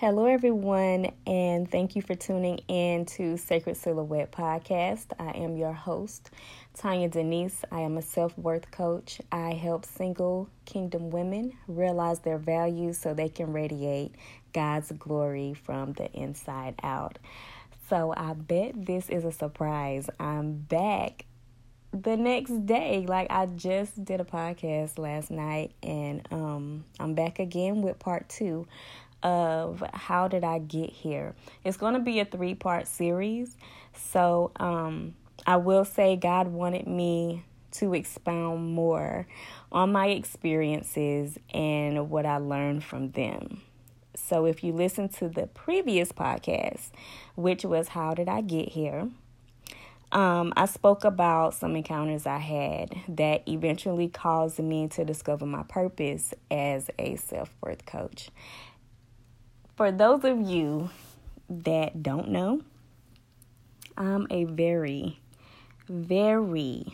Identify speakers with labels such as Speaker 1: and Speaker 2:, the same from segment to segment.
Speaker 1: Hello, everyone, and thank you for tuning in to Sacred Silhouette Podcast. I am your host, Tanya Denise. I am a self worth coach. I help single kingdom women realize their values so they can radiate God's glory from the inside out. So, I bet this is a surprise. I'm back the next day like i just did a podcast last night and um i'm back again with part two of how did I get here. It's going to be a three part series. So um, I will say God wanted me to expound more on my experiences and what I learned from them. So if you listen to the previous podcast, which was How Did I Get Here? Um, I spoke about some encounters I had that eventually caused me to discover my purpose as a self worth coach. For those of you that don't know, I'm a very, very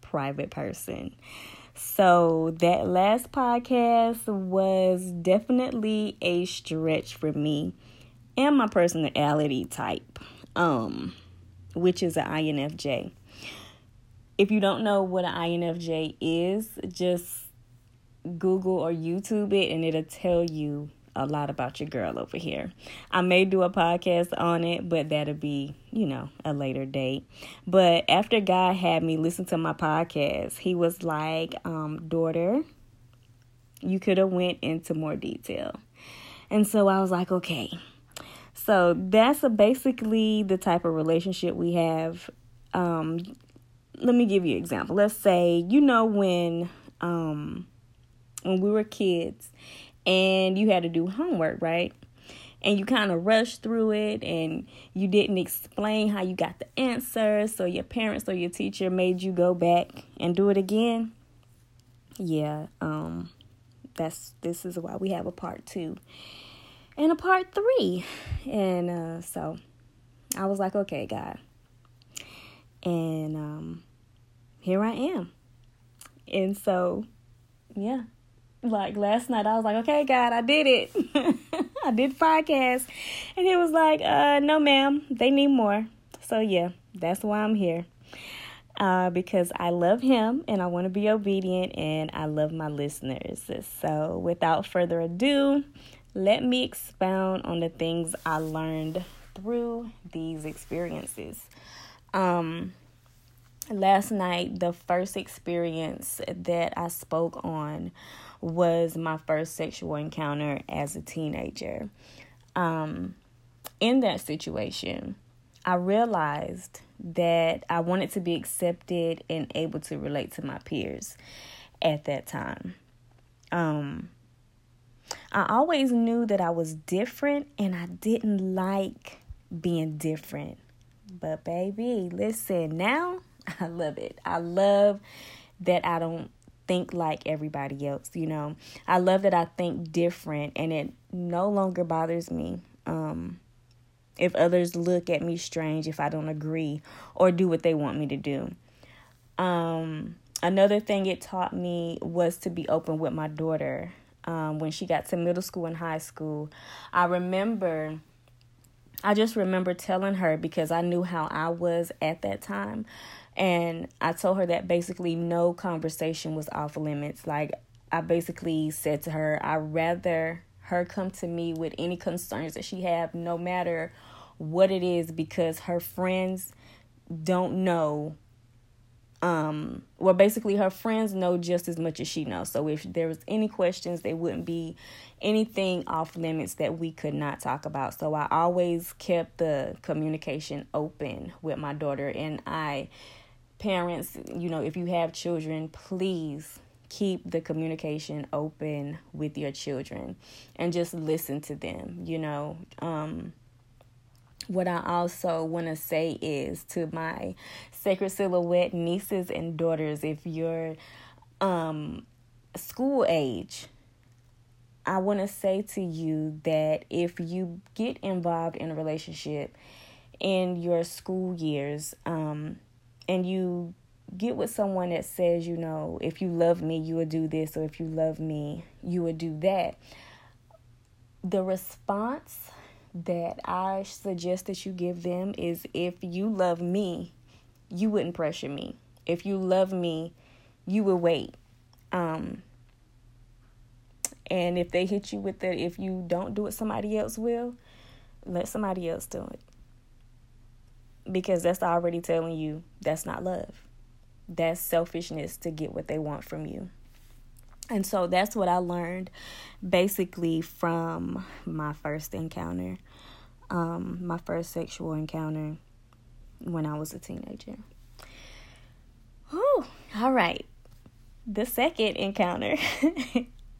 Speaker 1: private person. So that last podcast was definitely a stretch for me and my personality type, um, which is an INFJ. If you don't know what an INFJ is, just Google or YouTube it and it'll tell you a lot about your girl over here. I may do a podcast on it, but that'll be, you know, a later date. But after God had me listen to my podcast, he was like, um, daughter, you could have went into more detail. And so I was like, okay. So that's basically the type of relationship we have. Um, let me give you an example. Let's say, you know, when um, when we were kids and you had to do homework, right? And you kind of rushed through it and you didn't explain how you got the answer, so your parents or your teacher made you go back and do it again. Yeah, um that's this is why we have a part 2 and a part 3. And uh so I was like, "Okay, God." And um here I am. And so yeah, like last night I was like, okay, God, I did it. I did podcast. And he was like, uh, no, ma'am, they need more. So yeah, that's why I'm here. Uh, because I love him and I want to be obedient and I love my listeners. So without further ado, let me expound on the things I learned through these experiences. Um, last night, the first experience that I spoke on was my first sexual encounter as a teenager. Um, in that situation, I realized that I wanted to be accepted and able to relate to my peers at that time. Um, I always knew that I was different and I didn't like being different. But baby, listen, now I love it. I love that I don't think like everybody else, you know. I love that I think different and it no longer bothers me. Um if others look at me strange if I don't agree or do what they want me to do. Um another thing it taught me was to be open with my daughter. Um when she got to middle school and high school, I remember I just remember telling her because I knew how I was at that time. And I told her that basically no conversation was off limits. Like, I basically said to her, I'd rather her come to me with any concerns that she have, no matter what it is, because her friends don't know um well basically her friends know just as much as she knows so if there was any questions there wouldn't be anything off limits that we could not talk about so i always kept the communication open with my daughter and i parents, you know, if you have children, please keep the communication open with your children and just listen to them, you know. Um, what I also want to say is to my Sacred Silhouette nieces and daughters, if you're um, school age, I want to say to you that if you get involved in a relationship in your school years, um, and you get with someone that says, you know, if you love me, you would do this, or if you love me, you would do that. the response that I suggest that you give them is if you love me, you wouldn't pressure me. If you love me, you would wait. Um, and if they hit you with the, if you don't do it, somebody else will, let somebody else do it. Because that's already telling you that's not love. That's selfishness to get what they want from you. And so that's what I learned basically from my first encounter, um, my first sexual encounter when I was a teenager. Whew, all right. The second encounter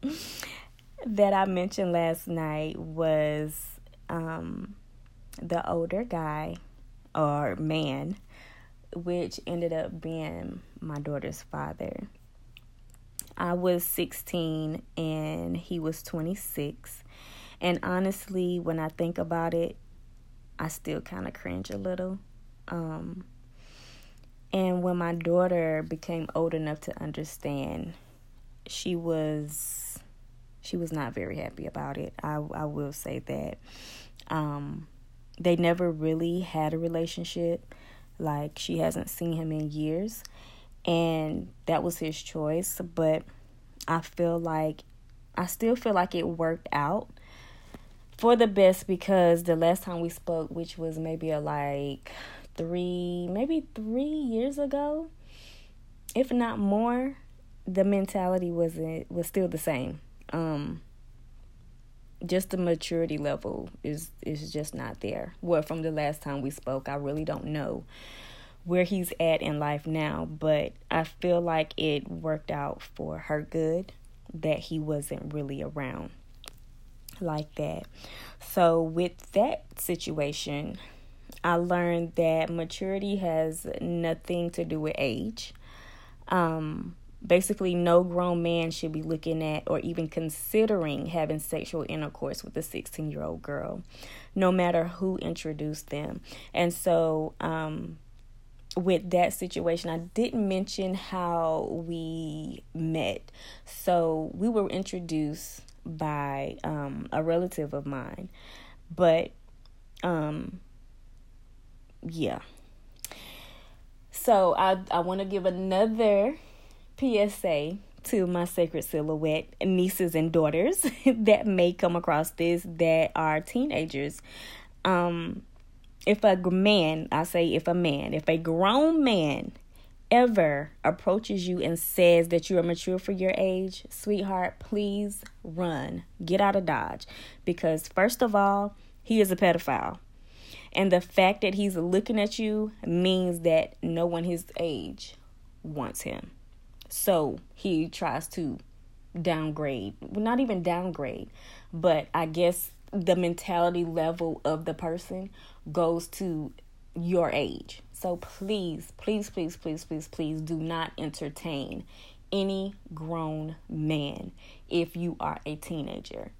Speaker 1: that I mentioned last night was um, the older guy or man, which ended up being my daughter's father. I was 16 and he was 26. And honestly, when I think about it, I still kind of cringe a little. Um, and when my daughter became old enough to understand, she was she was not very happy about it. I I will say that. Um, they never really had a relationship. Like she hasn't seen him in years, and that was his choice. But I feel like I still feel like it worked out for the best because the last time we spoke, which was maybe a like three, maybe three years ago, if not more, the mentality wasn't was still the same um just the maturity level is is just not there. Well, from the last time we spoke, I really don't know where he's at in life now, but I feel like it worked out for her good that he wasn't really around like that. So with that situation, I learned that maturity has nothing to do with age. Um Basically, no grown man should be looking at or even considering having sexual intercourse with a 16 year old girl, no matter who introduced them. And so, um, with that situation, I didn't mention how we met. So, we were introduced by um, a relative of mine, but um, yeah. So I I want to give another PSA to my sacred silhouette nieces and daughters that may come across this that are teenagers. Um, if a man, I say if a man, if a grown man ever approaches you and says that you are mature for your age, sweetheart, please run. Get out of Dodge. Because, first of all, he is a pedophile. And the fact that he's looking at you means that no one his age wants him. So he tries to downgrade, well, not even downgrade, but I guess the mentality level of the person goes to your age. So please, please, please, please, please, please do not entertain any grown man if you are a teenager.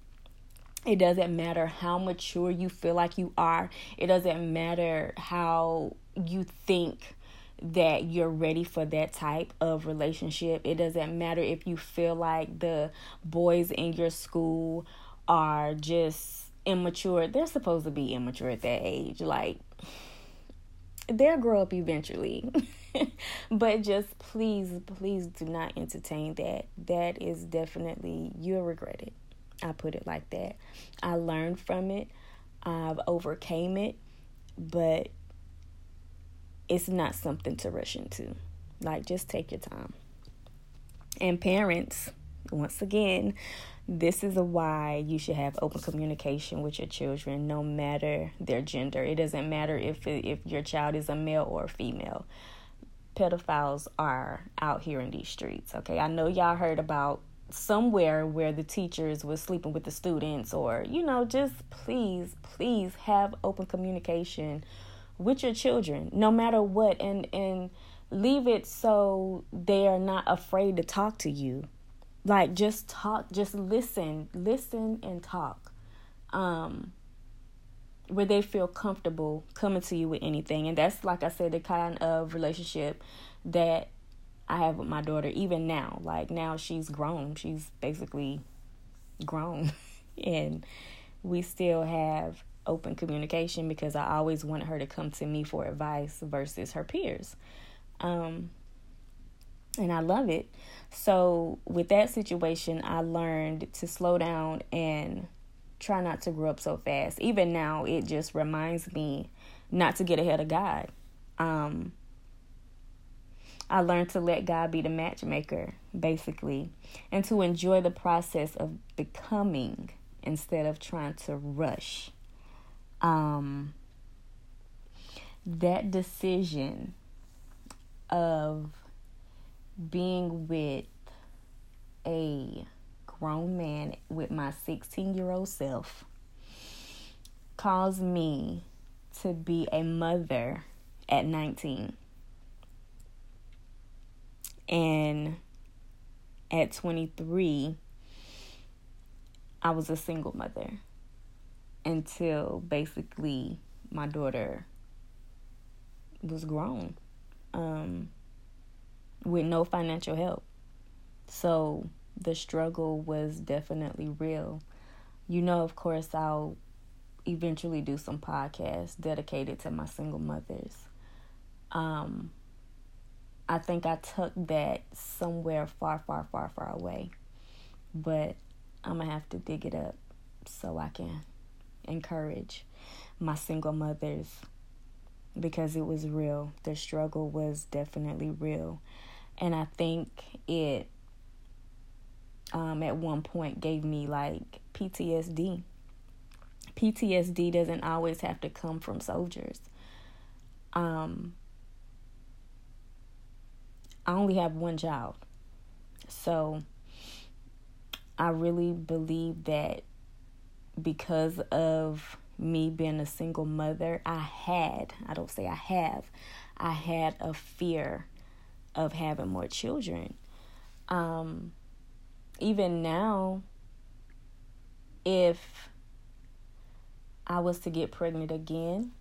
Speaker 1: It doesn't matter how mature you feel like you are. It doesn't matter how you think that you're ready for that type of relationship. It doesn't matter if you feel like the boys in your school are just immature. They're supposed to be immature at that age. Like, they'll grow up eventually. but just please, please do not entertain that. That is definitely, you'll regret it. I put it like that. I learned from it. I've overcame it. But it's not something to rush into. Like, just take your time. And parents, once again, this is why you should have open communication with your children, no matter their gender. It doesn't matter if if your child is a male or a female. Pedophiles are out here in these streets. Okay, I know y'all heard about somewhere where the teachers was sleeping with the students, or you know, just please, please have open communication with your children no matter what and and leave it so they are not afraid to talk to you. Like just talk just listen listen and talk um where they feel comfortable coming to you with anything. And that's like i said the kind of relationship that i have with my daughter even now. Like now she's grown. She's basically grown. And we still have open communication because I always wanted her to come to me for advice versus her peers. Um, and I love it. So, with that situation, I learned to slow down and try not to grow up so fast. Even now, it just reminds me not to get ahead of God. Um, I learned to let God be the matchmaker, basically, and to enjoy the process of becoming instead of trying to rush. Um, that decision of being with a grown man with my 16 year old self caused me to be a mother at 19. And at 23, I was a single mother until basically my daughter was grown um, with no financial help. So the struggle was definitely real. You know, of course, I'll eventually do some podcasts dedicated to my single mothers. Um, I think I took that somewhere far, far, far, far away. But I'm going to have to dig it up so I can encourage my single mothers because it was real. The struggle was definitely real. And I think it um, at one point gave me like PTSD. PTSD doesn't always have to come from soldiers. Um, I only have one child. So I really believe that because of me being a single mother, I had, I don't say I have, I had a fear of having more children. Um, even now, if I was to get pregnant again,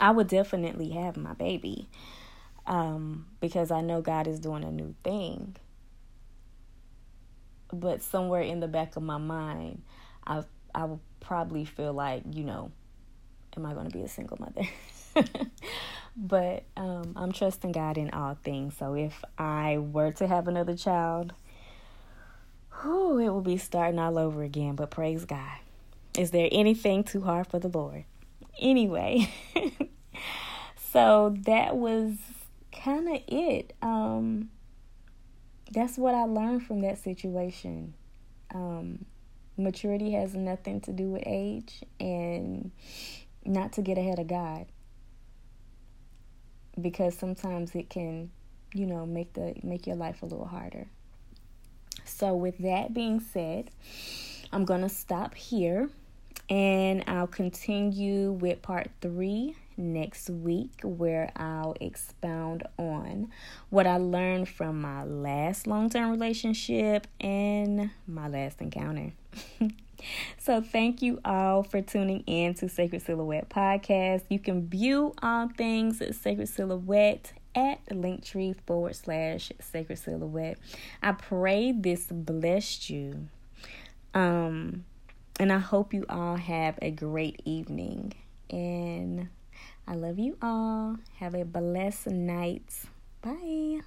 Speaker 1: I would definitely have my baby um, because I know God is doing a new thing. But somewhere in the back of my mind, I I will probably feel like you know, am I going to be a single mother? but um, I'm trusting God in all things. So if I were to have another child, whew, it will be starting all over again. But praise God. Is there anything too hard for the Lord? Anyway, so that was kind of it. Um, that's what I learned from that situation. Um, maturity has nothing to do with age and not to get ahead of God because sometimes it can, you know, make the make your life a little harder. So with that being said, I'm going to stop here and I'll continue with part 3 next week where I'll expound on what I learned from my last long-term relationship and my last encounter. so thank you all for tuning in to Sacred Silhouette Podcast. You can view all things Sacred Silhouette at linktree forward slash sacred silhouette. I pray this blessed you. Um and I hope you all have a great evening. And I love you all. Have a blessed night. Bye.